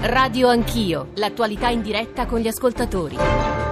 Radio Anch'io, l'attualità in diretta con gli ascoltatori.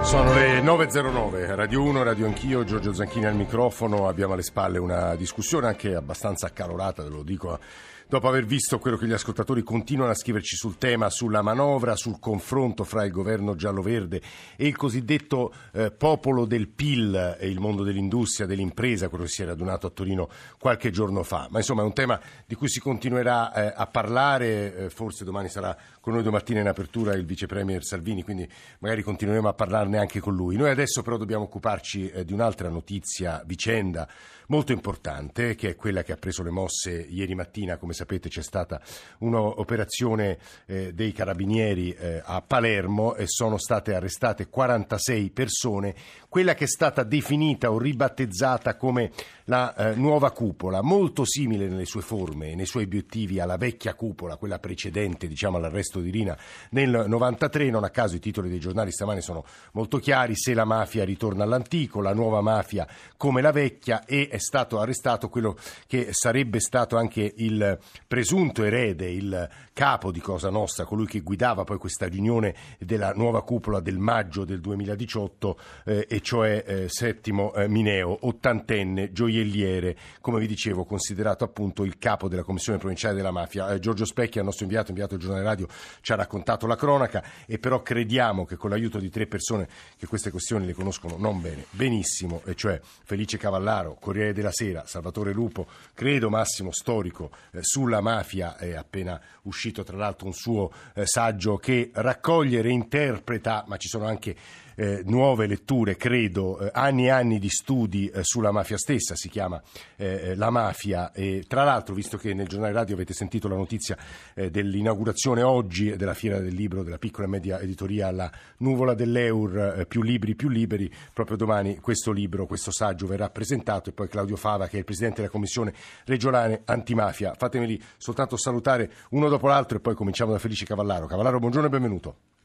Sono le 9.09, Radio 1, Radio Anch'io, Giorgio Zanchini al microfono, abbiamo alle spalle una discussione anche abbastanza accalorata, ve lo dico dopo aver visto quello che gli ascoltatori continuano a scriverci sul tema, sulla manovra, sul confronto fra il governo giallo-verde e il cosiddetto eh, popolo del PIL e il mondo dell'industria, dell'impresa, quello che si è radunato a Torino qualche giorno fa. Ma insomma è un tema di cui si continuerà eh, a parlare, eh, forse domani sarà con noi domattina in apertura il vice premier Salvini, quindi magari continueremo a parlarne anche con lui. Noi adesso però dobbiamo occuparci eh, di un'altra notizia, vicenda molto importante, che è quella che ha preso le mosse ieri mattina, come sapete c'è stata un'operazione eh, dei carabinieri eh, a Palermo e sono state arrestate 46 persone, quella che è stata definita o ribattezzata come la eh, nuova cupola, molto simile nelle sue forme e nei suoi obiettivi alla vecchia cupola, quella precedente diciamo, all'arresto di Rina nel 93, non a caso i titoli dei giornali stamane sono molto chiari, se la mafia ritorna all'antico, la nuova mafia come la vecchia e è stato arrestato quello che sarebbe stato anche il presunto erede, il capo di Cosa Nostra, colui che guidava poi questa riunione della nuova cupola del maggio del 2018, eh, e cioè eh, Settimo eh, Mineo, ottantenne, gioielliere, come vi dicevo, considerato appunto il capo della Commissione Provinciale della Mafia. Eh, Giorgio Specchia, il nostro inviato, inviato del giornale radio, ci ha raccontato la cronaca e però crediamo che con l'aiuto di tre persone che queste questioni le conoscono non bene, benissimo, e cioè Felice Cavallaro, Corriere della Sera, Salvatore Lupo, credo Massimo storico eh, sulla mafia, è appena uscito tra l'altro un suo eh, saggio che raccoglie, reinterpreta, ma ci sono anche eh, nuove letture, credo, eh, anni e anni di studi eh, sulla mafia stessa, si chiama eh, La mafia e tra l'altro, visto che nel giornale radio avete sentito la notizia eh, dell'inaugurazione oggi della Fiera del Libro della piccola e media editoria alla Nuvola dell'Eur, eh, più libri, più liberi, proprio domani questo libro, questo saggio verrà presentato e poi Claudio Fava che è il Presidente della Commissione regionale antimafia. Fatemeli soltanto salutare uno dopo l'altro e poi cominciamo da Felice Cavallaro. Cavallaro, buongiorno e benvenuto.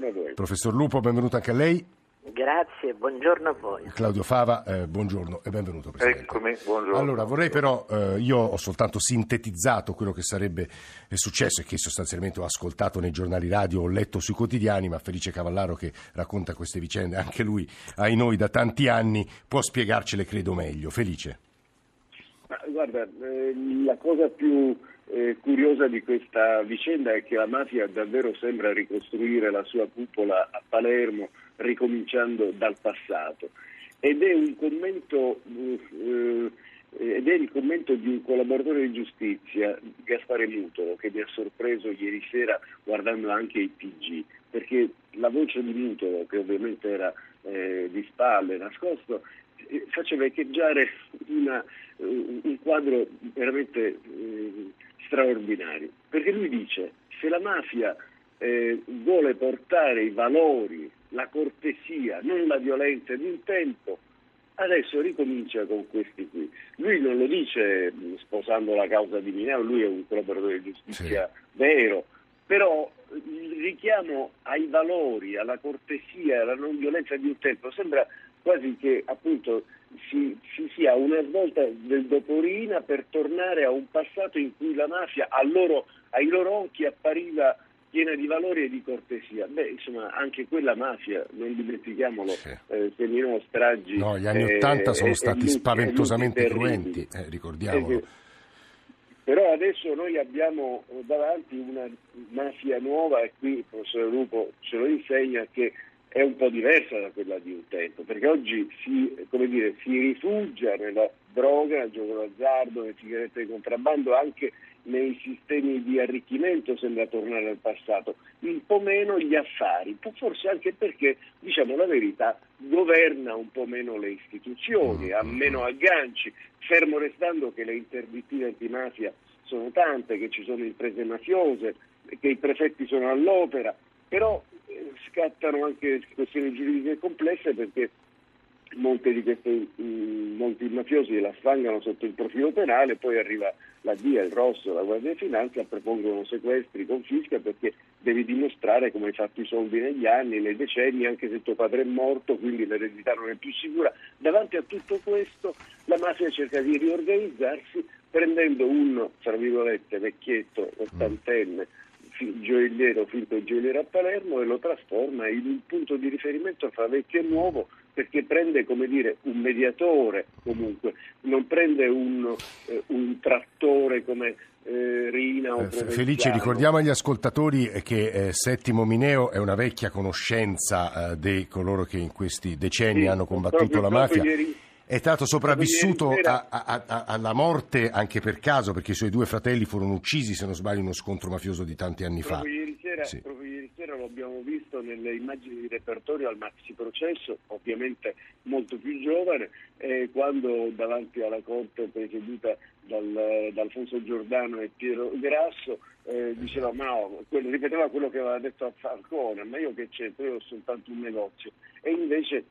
Buongiorno, a voi. Professor Lupo, benvenuto anche a lei. Grazie, buongiorno a voi. Claudio Fava, eh, buongiorno e benvenuto Presidente. Eccomi, buongiorno. Allora, vorrei però, eh, io ho soltanto sintetizzato quello che sarebbe successo e che sostanzialmente ho ascoltato nei giornali radio, ho letto sui quotidiani, ma Felice Cavallaro che racconta queste vicende, anche lui, ai noi da tanti anni, può spiegarcele credo meglio. Felice. Ma, guarda, eh, la cosa più eh, curiosa di questa vicenda è che la mafia davvero sembra ricostruire la sua cupola a Palermo ricominciando dal passato. Ed è commento eh, ed è il commento di un collaboratore di giustizia, Gaspare Mutolo, che mi ha sorpreso ieri sera guardando anche il TG, perché la voce di Mutolo, che ovviamente era eh, di spalle, nascosto, eh, faceva echeggiare una, un quadro veramente eh, straordinario, perché lui dice se la mafia eh, vuole portare i valori, la cortesia, non la violenza di un tempo, adesso ricomincia con questi qui. Lui non lo dice sposando la causa di Mineo, lui è un collaboratore di giustizia sì. vero, però il richiamo ai valori, alla cortesia, alla non violenza di un tempo sembra quasi che appunto si, si sia una svolta del doporina per tornare a un passato in cui la mafia loro, ai loro occhi appariva piena di valori e di cortesia. Beh, insomma, anche quella mafia, non dimentichiamolo, sì. eh, seminò stragi. No, gli anni Ottanta eh, sono stati spaventosamente cruenti, eh, ricordiamolo. Eh, però adesso noi abbiamo davanti una mafia nuova e qui il professor Lupo ce lo insegna che è un po' diversa da quella di un tempo, perché oggi si, dire, si rifugia nella droga, nel gioco d'azzardo, nelle sigarette di contrabbando, anche nei sistemi di arricchimento sembra tornare al passato, un po' meno gli affari, forse anche perché, diciamo la verità, governa un po' meno le istituzioni, ha meno agganci, fermo restando che le interdittive antimafia sono tante, che ci sono imprese mafiose, che i prefetti sono all'opera, però scattano anche questioni giuridiche complesse perché molti di questi mm, molti mafiosi la sfangano sotto il profilo penale, poi arriva la DIA, il Rosso, la Guardia di Finanza, propongono sequestri, confisca perché devi dimostrare come hai fatto i soldi negli anni, nei decenni, anche se tuo padre è morto, quindi l'eredità non è più sicura. Davanti a tutto questo la mafia cerca di riorganizzarsi prendendo un, tra virgolette, vecchietto, ottantenne, gioielliero, finto gioielliero a Palermo e lo trasforma in un punto di riferimento fra vecchio e nuovo perché prende come dire, un mediatore comunque, non prende un, eh, un trattore come eh, Rina o eh, Felice, ricordiamo agli ascoltatori che eh, Settimo Mineo è una vecchia conoscenza eh, di coloro che in questi decenni sì, hanno combattuto proprio, la mafia. Ieri è stato sopravvissuto a, a, a, alla morte anche per caso, perché i suoi due fratelli furono uccisi, se non sbaglio, in uno scontro mafioso di tanti anni proprio fa. Ieri sera, sì. Proprio ieri sera lo abbiamo visto nelle immagini di repertorio al maxi processo, ovviamente molto più giovane, eh, quando davanti alla corte presieduta dal, da Alfonso Giordano e Piero Grasso eh, diceva ma no, quello, ripeteva quello che aveva detto a Falcone, ma io che c'entro, io ho soltanto un negozio. E invece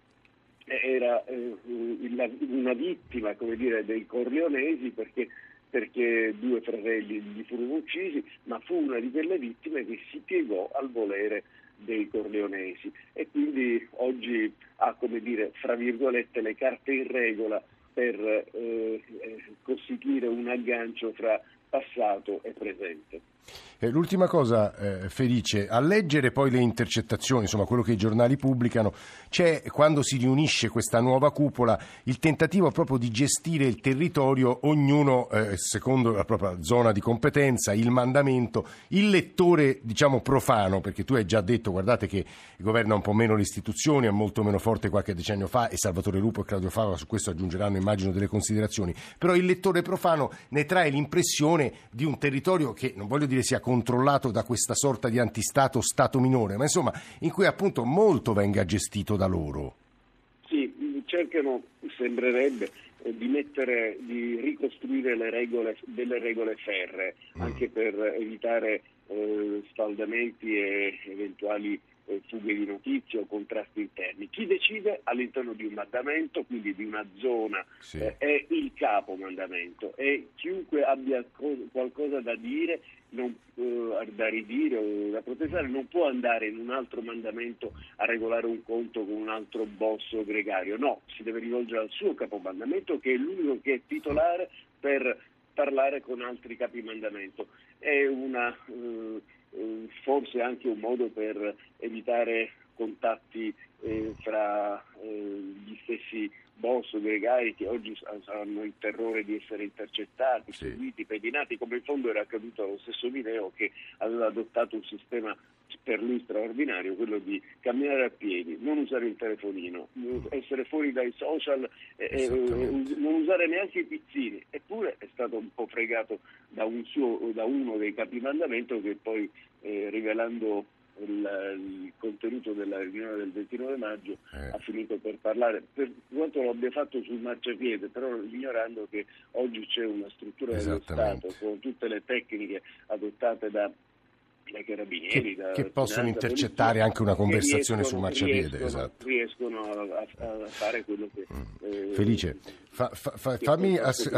era eh, una vittima dire, dei corleonesi perché, perché, due fratelli gli furono uccisi, ma fu una di quelle vittime che si piegò al volere dei corleonesi e quindi oggi ha come dire, fra virgolette, le carte in regola per eh, eh costituire un aggancio fra passato e presente. Eh, l'ultima cosa, eh, Felice, a leggere poi le intercettazioni, insomma quello che i giornali pubblicano, c'è quando si riunisce questa nuova cupola il tentativo proprio di gestire il territorio, ognuno eh, secondo la propria zona di competenza, il mandamento, il lettore diciamo profano, perché tu hai già detto guardate che governa un po' meno le istituzioni, è molto meno forte qualche decennio fa e Salvatore Lupo e Claudio Fava su questo aggiungeranno immagino delle considerazioni, però il lettore profano ne trae l'impressione di un territorio che non voglio dire sia controllato da questa sorta di antistato Stato minore, ma insomma in cui appunto molto venga gestito da loro. Sì, cercano, sembrerebbe, eh, di, mettere, di ricostruire le regole, delle regole ferre, mm. anche per evitare eh, sfaldamenti e eventuali eh, fughe di notizie o contrasti interni. Chi decide all'interno di un mandamento, quindi di una zona, sì. eh, è il capo mandamento e chiunque abbia co- qualcosa da dire, non, eh, da ridire o da protestare, non può andare in un altro mandamento a regolare un conto con un altro boss o gregario, no, si deve rivolgere al suo capomandamento che è l'unico che è titolare per parlare con altri capimandamento. È una... Eh, eh, forse anche un modo per evitare contatti eh, fra eh, gli stessi boss gregali che oggi hanno il terrore di essere intercettati, sì. seguiti, pedinati, come in fondo era accaduto allo stesso Mineo che aveva adottato un sistema per lui straordinario, quello di camminare a piedi, non usare il telefonino, essere fuori dai social, eh, non usare neanche i pizzini, eppure è stato un po' fregato da, un suo, da uno dei capimandamento che poi eh, rivelando il, il, contenuto della riunione del 29 maggio eh. ha finito per parlare. Per quanto lo abbia fatto sul marciapiede però ignorando che oggi c'è una struttura dello Stato con tutte le tecniche adottate da dai carabinieri. Che, che possono intercettare anche una conversazione sul marciapiede. Riescono, esatto. riescono a, a, fare quello che... Mm. Eh, Felice, fa, fa, fa, fammi, ass-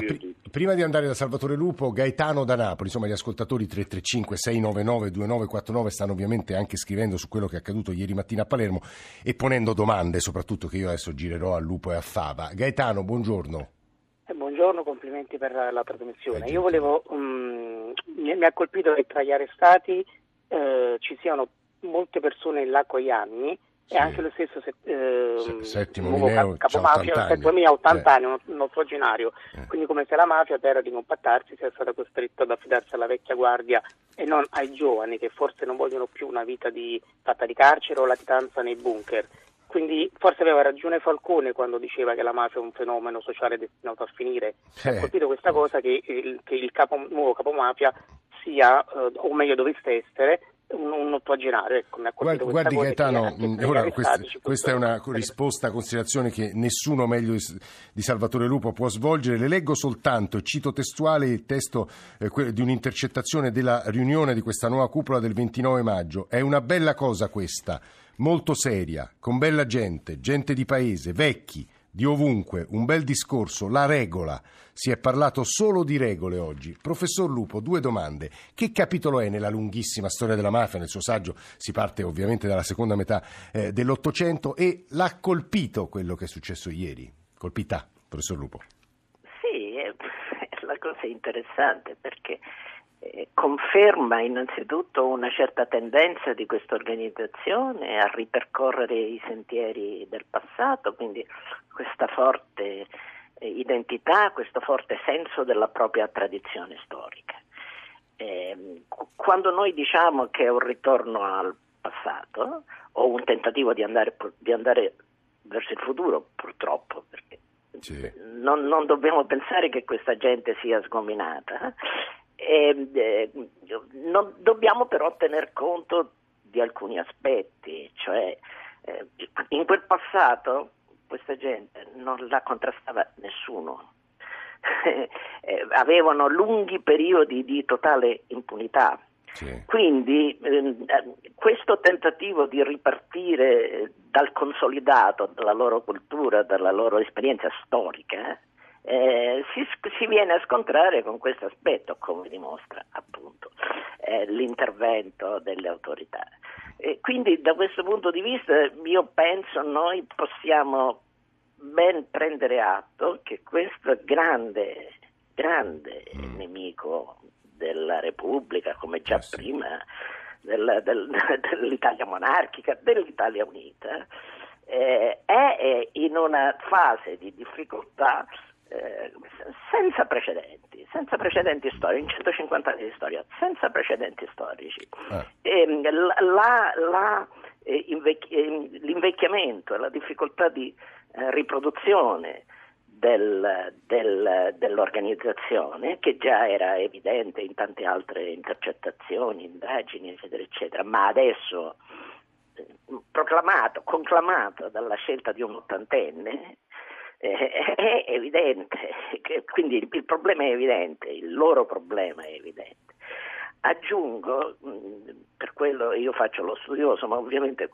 prima di andare da Salvatore Lupo, Gaetano da Napoli, insomma gli ascoltatori 335 699 2949 stanno ovviamente anche scrivendo su quello che è accaduto ieri mattina a Palermo e ponendo domande soprattutto che io adesso girerò a Lupo e a Fava. Gaetano, buongiorno. Eh, buongiorno, complimenti per la trasmissione. Io volevo, um, mi, mi ha colpito che tra gli arrestati eh, ci siano molte persone là con gli anni sì. e anche lo stesso se, eh, settimo Mineo, capomafia del 2080 anni, un, un ottogenario, eh. quindi come se la mafia per di compattarsi sia stata costretta ad affidarsi alla vecchia guardia e non ai giovani che forse non vogliono più una vita di, fatta di carcere o latitanza nei bunker. Quindi forse aveva ragione Falcone quando diceva che la mafia è un fenomeno sociale destinato a finire. Eh. Ha colpito questa cosa che il, che il capo, nuovo capomafia sia, eh, o meglio dovesse essere, un, un ottogenario. Ecco, guardi, guardi Gaetano, mm, ora questa, questa, è una risposta, considerazione che nessuno meglio di Salvatore Lupo può svolgere. Le leggo soltanto, cito testuale il testo eh, di un'intercettazione della riunione di questa nuova cupola del 29 maggio. È una bella cosa questa, molto seria, con bella gente, gente di paese, vecchi di ovunque, un bel discorso, la regola. Si è parlato solo di regole oggi. Professor Lupo, due domande. Che capitolo è nella lunghissima storia della mafia? Nel suo saggio si parte ovviamente dalla seconda metà eh, dell'Ottocento e l'ha colpito quello che è successo ieri? Colpita, professor Lupo? Sì, la cosa è interessante perché eh, conferma innanzitutto una certa tendenza di questa organizzazione a ripercorrere i sentieri del passato, quindi questa forte eh, identità, questo forte senso della propria tradizione storica. Eh, quando noi diciamo che è un ritorno al passato o un tentativo di andare, di andare verso il futuro, purtroppo, perché sì. non, non, dobbiamo pensare che questa gente sia sgominata, eh, eh, non, dobbiamo però tener conto di alcuni aspetti, cioè eh, in quel passato questa gente non la contrastava nessuno. Eh, avevano lunghi periodi di totale impunità. Sì. Quindi ehm, questo tentativo di ripartire dal consolidato, dalla loro cultura, dalla loro esperienza storica, eh, si, si, viene a scontrare con questo aspetto, come dimostra appunto eh, l'intervento delle autorità. E quindi da questo punto di vista io penso noi possiamo ben prendere atto che questo grande, grande mm. nemico della Repubblica, come già eh sì. prima del, del, dell'Italia monarchica, dell'Italia unita, eh, è in una fase di difficoltà eh, senza precedenti, senza precedenti storici, in 150 anni di storia, senza precedenti storici. Eh. E, la, la, la, eh, invecchi, eh, l'invecchiamento e la difficoltà di eh, riproduzione del, del, dell'organizzazione, che già era evidente in tante altre intercettazioni, indagini, eccetera, eccetera, ma adesso proclamato, conclamato dalla scelta di un ottantenne, è evidente, quindi il, problema è evidente, il loro problema è evidente. Aggiungo, per quello io faccio lo studioso, ma ovviamente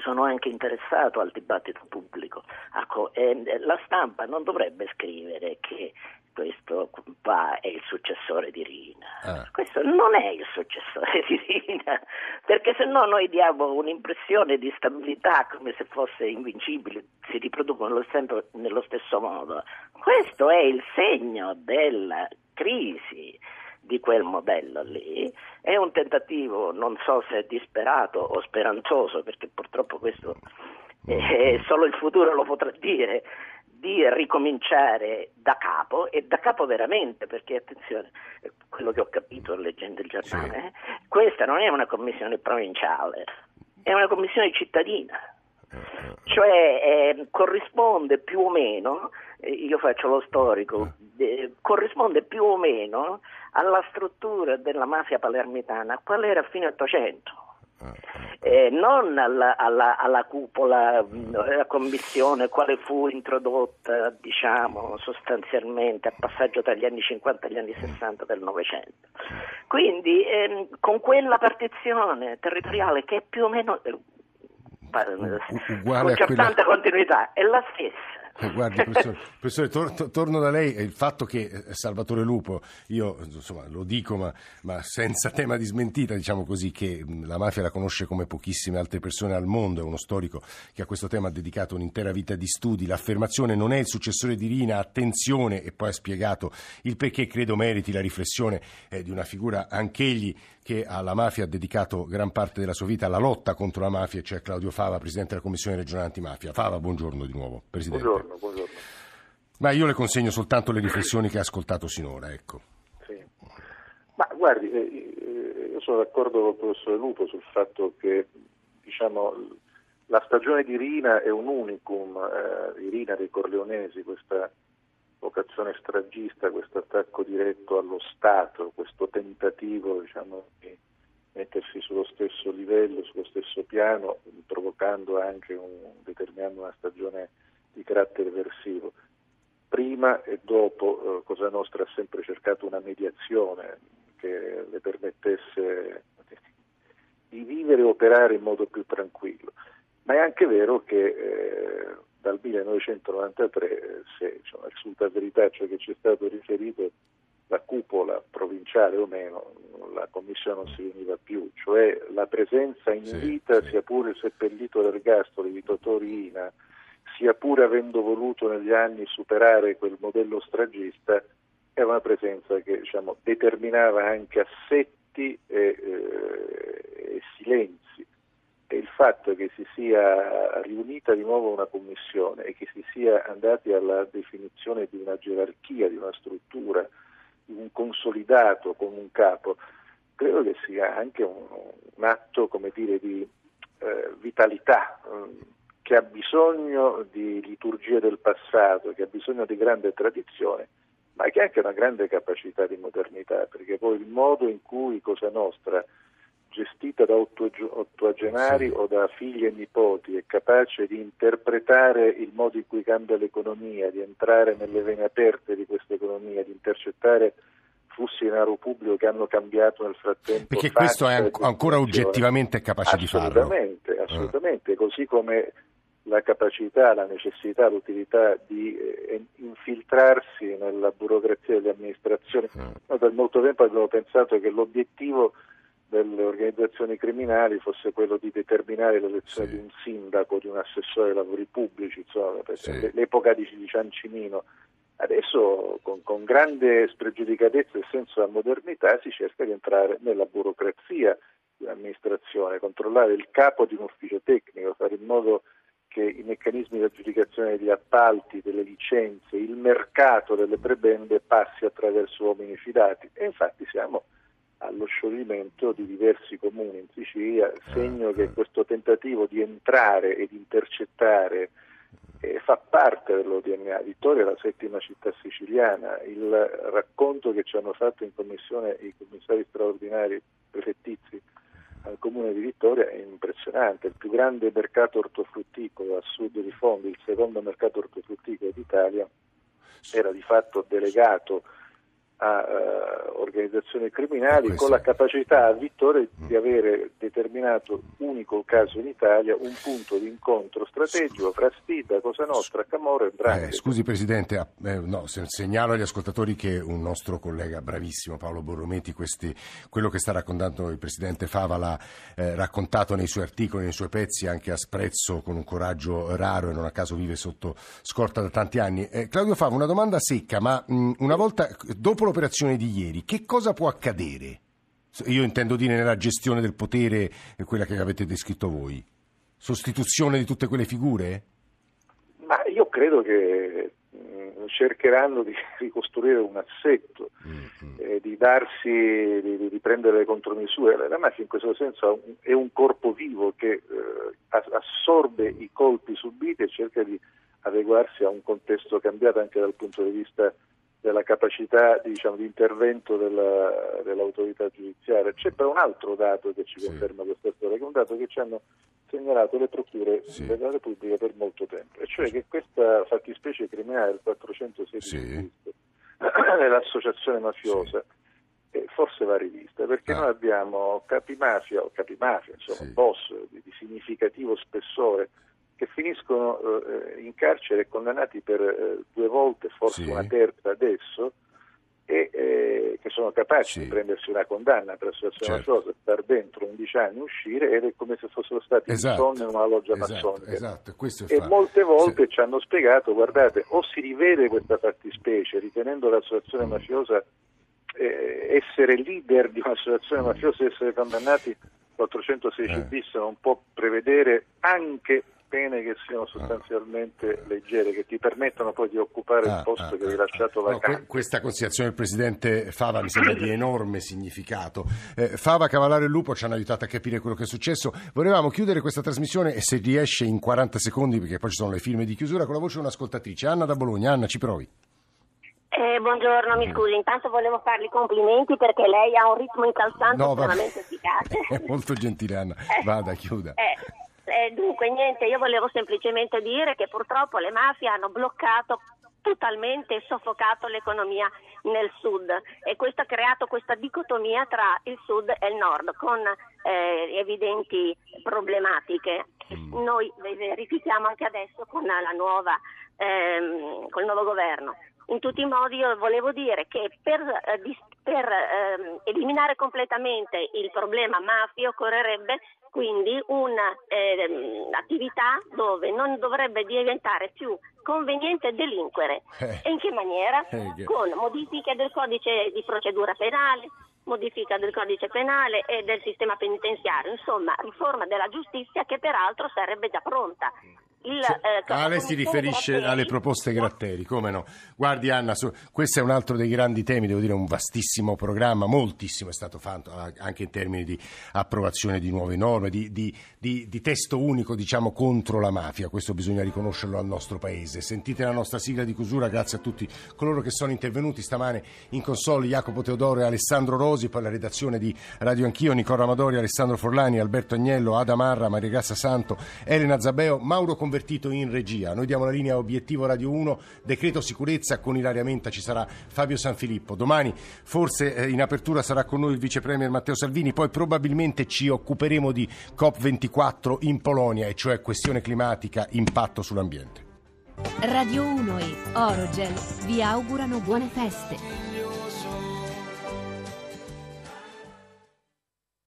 sono anche interessato al dibattito pubblico. Ecco, eh, la stampa non dovrebbe scrivere che questo qua è il successore di Rina. Ah. Questo non è il successore di Rina, perché se no noi diamo un'impressione di stabilità come se fosse invincibile, si riproducono sempre nello stesso modo. Questo è il segno della crisi di quel modello lì. È un tentativo, non so se disperato o speranzoso, perché purtroppo questo eh, solo il futuro lo potrà dire, di ricominciare da capo e da capo veramente, perché attenzione, quello che ho capito leggendo il giornale, sì. eh, questa non è una commissione provinciale, è una commissione cittadina. Cioè eh, corrisponde più o meno, eh, io faccio lo storico, eh, corrisponde più o meno alla struttura della mafia palermitana, qual era a fine Ottocento eh, non alla, alla, alla cupola, la commissione quale fu introdotta diciamo, sostanzialmente a passaggio tra gli anni 50 e gli anni 60 del Novecento. Quindi ehm, con quella partizione territoriale che è più o meno eh, uguale con tanta continuità, è la stessa. Eh, guardi, professore, professore tor- torno da lei. Il fatto che eh, Salvatore Lupo, io insomma, lo dico ma, ma, senza tema di smentita, diciamo così, che la mafia la conosce come pochissime altre persone al mondo, è uno storico che a questo tema ha dedicato un'intera vita di studi. L'affermazione non è il successore di Rina, attenzione, e poi ha spiegato il perché credo meriti la riflessione eh, di una figura anch'egli che alla mafia ha dedicato gran parte della sua vita alla lotta contro la mafia, cioè Claudio Fava, Presidente della Commissione regionale antimafia. Fava, buongiorno di nuovo, Presidente. Buongiorno, buongiorno. Ma io le consegno soltanto le riflessioni che ha ascoltato sinora, ecco. Sì. Ma guardi, eh, eh, io sono d'accordo con il professore Lupo sul fatto che diciamo, la stagione di Rina è un unicum, eh, di Rina dei Corleonesi, questa vocazione stragista, questo attacco diretto allo Stato, questo tentativo diciamo, di mettersi sullo stesso livello, sullo stesso piano, provocando anche un, determinando una stagione di carattere versivo. Prima e dopo eh, Cosa Nostra ha sempre cercato una mediazione che le permettesse di vivere e operare in modo più tranquillo. Ma è anche vero che eh, dal 1993, se diciamo, risulta verità ciò che ci è stato riferito, la cupola provinciale o meno, la commissione non si veniva più, cioè la presenza in sì, vita, sì. sia pure seppellito l'ergastolo di Totò sia pure avendo voluto negli anni superare quel modello stragista, era una presenza che diciamo, determinava anche assetti e, eh, e silenzi e il fatto che si sia riunita di nuovo una commissione e che si sia andati alla definizione di una gerarchia, di una struttura, di un consolidato con un capo, credo che sia anche un, un atto dire, di eh, vitalità um, che ha bisogno di liturgie del passato, che ha bisogno di grande tradizione ma che ha anche una grande capacità di modernità, perché poi il modo in cui Cosa Nostra, gestita da ottuagenari sì. o da figli e nipoti, è capace di interpretare il modo in cui cambia l'economia, di entrare nelle vene aperte di questa economia, di intercettare flussi di denaro pubblico che hanno cambiato nel frattempo. Perché questo è ancora oggettivamente capace di farlo. Assolutamente, assolutamente, così come la capacità, la necessità, l'utilità di eh, infiltrarsi nella burocrazia delle amministrazioni. Mm. Noi per molto tempo abbiamo pensato che l'obiettivo delle organizzazioni criminali fosse quello di determinare l'elezione sì. di un sindaco, di un assessore ai lavori pubblici, insomma, sì. l'epoca di, di Ciancimino. Adesso con, con, grande spregiudicatezza e senso della modernità si cerca di entrare nella burocrazia di un'amministrazione, controllare il capo di un ufficio tecnico, fare in modo che i meccanismi di aggiudicazione degli appalti, delle licenze, il mercato delle prebende passi attraverso uomini fidati e infatti siamo allo scioglimento di diversi comuni in Sicilia, segno che questo tentativo di entrare ed intercettare eh, fa parte dell'ODNA. Vittoria è la settima città siciliana, il racconto che ci hanno fatto in commissione i commissari straordinari prefettizi al comune di Vittoria è impressionante, il più grande mercato ortofrutticolo a sud di Fondi, il secondo mercato ortofrutticolo d'Italia, era di fatto delegato a uh, organizzazioni criminali con la capacità a Vittorio mm. di avere determinato unico caso in Italia un punto di incontro strategico fra Stida, Cosa Nostra, Camorra e Branco. Eh, scusi Presidente, eh, no, segnalo agli ascoltatori che un nostro collega bravissimo Paolo Borrometti questi, quello che sta raccontando il Presidente Fava l'ha eh, raccontato nei suoi articoli, nei suoi pezzi anche a sprezzo con un coraggio raro e non a caso vive sotto scorta da tanti anni. Eh, Claudio Fava, una domanda secca, ma mh, una volta dopo l'operazione di ieri, che cosa può accadere? Io intendo dire nella gestione del potere, quella che avete descritto voi. Sostituzione di tutte quelle figure? Ma io credo che mm, cercheranno di ricostruire un assetto, mm-hmm. eh, di darsi, di, di, prendere le contromisure. La mafia in questo senso è un corpo vivo che eh, assorbe i colpi subiti e cerca di adeguarsi a un contesto cambiato anche dal punto di vista della capacità diciamo, di intervento della, dell'autorità giudiziaria. C'è però un altro dato che ci sì. conferma questa storia, che è un dato che ci hanno segnalato le procure sì. della Repubblica per molto tempo, e cioè che questa fattispecie criminale del 416 sì. dell'associazione mafiosa forse va rivista, perché ah. noi abbiamo capimafia o capimafia, insomma, boss di, di significativo spessore che finiscono eh, in carcere condannati per eh, due volte, forse sì. una terza adesso, e eh, che sono capaci sì. di prendersi una condanna per associazione certo. mafiosa, stare dentro 11 anni, uscire ed è come se fossero stati esatto. in una loggia esatto, massonica. Esatto. e fa... molte volte sì. ci hanno spiegato, guardate, o si rivede questa fattispecie ritenendo l'associazione mm. mafiosa eh, essere leader di un'associazione mm. mafiosa, essere condannati 416 eh. bis non può prevedere anche pene che siano sostanzialmente leggere, che ti permettono poi di occupare ah, il posto ah, che hai lasciato ah, vacante. No, questa considerazione del Presidente Fava mi sembra di enorme significato. Eh, Fava, Cavallaro e Lupo ci hanno aiutato a capire quello che è successo. Volevamo chiudere questa trasmissione e se riesce in 40 secondi, perché poi ci sono le firme di chiusura, con la voce di un'ascoltatrice. Anna da Bologna. Anna, ci provi. Eh, buongiorno, mi scusi, intanto volevo fargli complimenti perché lei ha un ritmo incalzante no, estremamente efficace. È molto gentile Anna, vada, chiuda. Eh, eh, dunque, niente, io volevo semplicemente dire che purtroppo le mafie hanno bloccato totalmente soffocato l'economia nel sud e questo ha creato questa dicotomia tra il sud e il nord con eh, evidenti problematiche. Mm. Noi verifichiamo anche adesso con la nuova ehm, col nuovo governo in tutti i modi io volevo dire che per, eh, per eh, eliminare completamente il problema mafia occorrerebbe quindi un'attività eh, dove non dovrebbe diventare più conveniente delinquere. Eh. E in che maniera? Eh, Con modifiche del codice di procedura penale, modifica del codice penale e del sistema penitenziario, insomma riforma della giustizia che peraltro sarebbe già pronta. Il, cioè, eh, ah, lei si riferisce Gratteri. alle proposte Gratteri, come no? Guardi Anna, su, questo è un altro dei grandi temi, devo dire un vastissimo programma, moltissimo è stato fatto anche in termini di approvazione di nuove norme, di, di, di, di testo unico diciamo contro la mafia, questo bisogna riconoscerlo al nostro Paese. Sentite la nostra sigla di chiusura, grazie a tutti coloro che sono intervenuti stamane in console, Jacopo Teodoro e Alessandro Rosi, poi la redazione di Radio Anch'io, Nicola Amadori, Alessandro Forlani, Alberto Agnello, Ada Marra, Maria Grazia Santo, Elena Zabeo, Mauro Convertito convertito in regia. Noi diamo la linea obiettivo Radio 1, decreto sicurezza con Ilaria Menta ci sarà Fabio Sanfilippo. Domani forse eh, in apertura sarà con noi il vice premier Matteo Salvini, poi probabilmente ci occuperemo di COP24 in Polonia, e cioè questione climatica, impatto sull'ambiente. Radio 1 e Orogel vi augurano buone feste.